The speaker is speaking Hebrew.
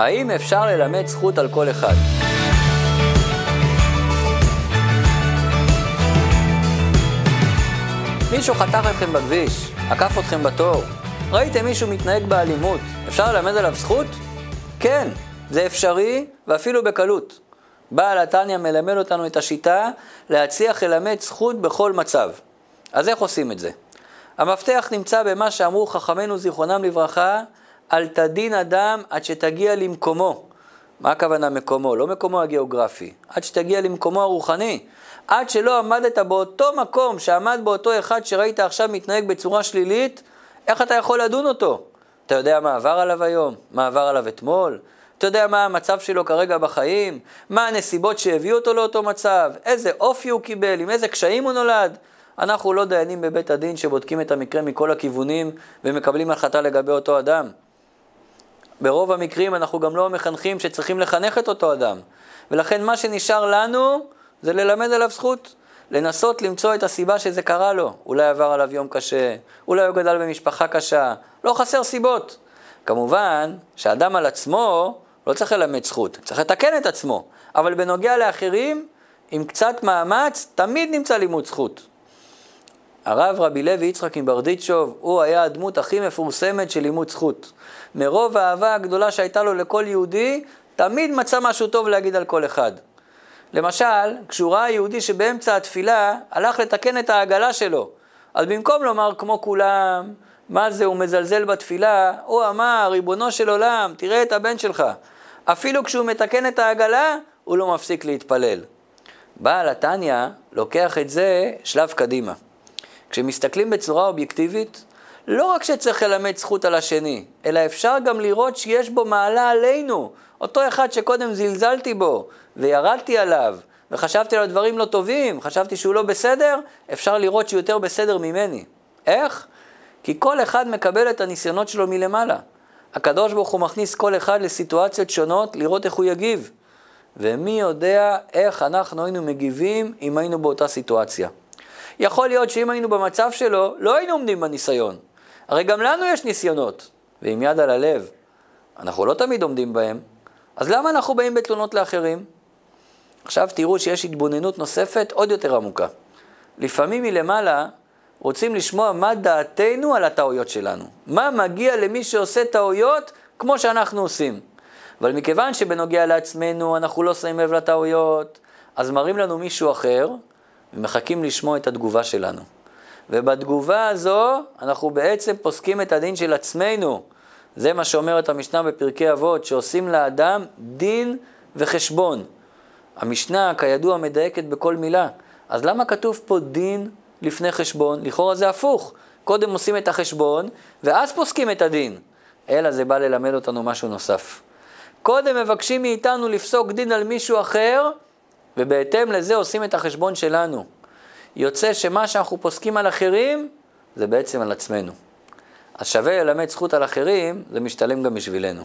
האם אפשר ללמד זכות על כל אחד? מישהו חתך אתכם בכביש, עקף אתכם בתור, ראיתם מישהו מתנהג באלימות, אפשר ללמד עליו זכות? כן, זה אפשרי ואפילו בקלות. בעל התניא מלמד אותנו את השיטה להצליח ללמד זכות בכל מצב. אז איך עושים את זה? המפתח נמצא במה שאמרו חכמינו זיכרונם לברכה, אל תדין אדם עד שתגיע למקומו. מה הכוונה מקומו? לא מקומו הגיאוגרפי, עד שתגיע למקומו הרוחני. עד שלא עמדת באותו מקום שעמד באותו אחד שראית עכשיו מתנהג בצורה שלילית, איך אתה יכול לדון אותו? אתה יודע מה עבר עליו היום? מה עבר עליו אתמול? אתה יודע מה המצב שלו כרגע בחיים? מה הנסיבות שהביאו אותו לאותו מצב? איזה אופי הוא קיבל? עם איזה קשיים הוא נולד? אנחנו לא דיינים בבית הדין שבודקים את המקרה מכל הכיוונים ומקבלים החלטה לגבי אותו אדם. ברוב המקרים אנחנו גם לא המחנכים שצריכים לחנך את אותו אדם. ולכן מה שנשאר לנו זה ללמד עליו זכות. לנסות למצוא את הסיבה שזה קרה לו. אולי עבר עליו יום קשה, אולי הוא גדל במשפחה קשה, לא חסר סיבות. כמובן שאדם על עצמו לא צריך ללמד זכות, צריך לתקן את עצמו. אבל בנוגע לאחרים, עם קצת מאמץ, תמיד נמצא לימוד זכות. הרב רבי לוי יצחק מברדיצ'וב, הוא היה הדמות הכי מפורסמת של לימוד זכות. מרוב האהבה הגדולה שהייתה לו לכל יהודי, תמיד מצא משהו טוב להגיד על כל אחד. למשל, כשהוא ראה יהודי שבאמצע התפילה הלך לתקן את העגלה שלו, אז במקום לומר כמו כולם, מה זה, הוא מזלזל בתפילה, הוא אמר, ריבונו של עולם, תראה את הבן שלך. אפילו כשהוא מתקן את העגלה, הוא לא מפסיק להתפלל. בעל התניא לוקח את זה שלב קדימה. כשמסתכלים בצורה אובייקטיבית, לא רק שצריך ללמד זכות על השני, אלא אפשר גם לראות שיש בו מעלה עלינו. אותו אחד שקודם זלזלתי בו, וירדתי עליו, וחשבתי על דברים לא טובים, חשבתי שהוא לא בסדר, אפשר לראות שהוא יותר בסדר ממני. איך? כי כל אחד מקבל את הניסיונות שלו מלמעלה. הקדוש ברוך הוא מכניס כל אחד לסיטואציות שונות, לראות איך הוא יגיב. ומי יודע איך אנחנו היינו מגיבים אם היינו באותה סיטואציה. יכול להיות שאם היינו במצב שלו, לא היינו עומדים בניסיון. הרי גם לנו יש ניסיונות, ועם יד על הלב, אנחנו לא תמיד עומדים בהם, אז למה אנחנו באים בתלונות לאחרים? עכשיו תראו שיש התבוננות נוספת עוד יותר עמוקה. לפעמים מלמעלה רוצים לשמוע מה דעתנו על הטעויות שלנו. מה מגיע למי שעושה טעויות כמו שאנחנו עושים. אבל מכיוון שבנוגע לעצמנו אנחנו לא שמים לב לטעויות, אז מראים לנו מישהו אחר ומחכים לשמוע את התגובה שלנו. ובתגובה הזו אנחנו בעצם פוסקים את הדין של עצמנו. זה מה שאומרת המשנה בפרקי אבות, שעושים לאדם דין וחשבון. המשנה, כידוע, מדייקת בכל מילה. אז למה כתוב פה דין לפני חשבון? לכאורה זה הפוך. קודם עושים את החשבון, ואז פוסקים את הדין. אלא זה בא ללמד אותנו משהו נוסף. קודם מבקשים מאיתנו לפסוק דין על מישהו אחר, ובהתאם לזה עושים את החשבון שלנו. יוצא שמה שאנחנו פוסקים על אחרים, זה בעצם על עצמנו. אז שווה ללמד זכות על אחרים, זה משתלם גם בשבילנו.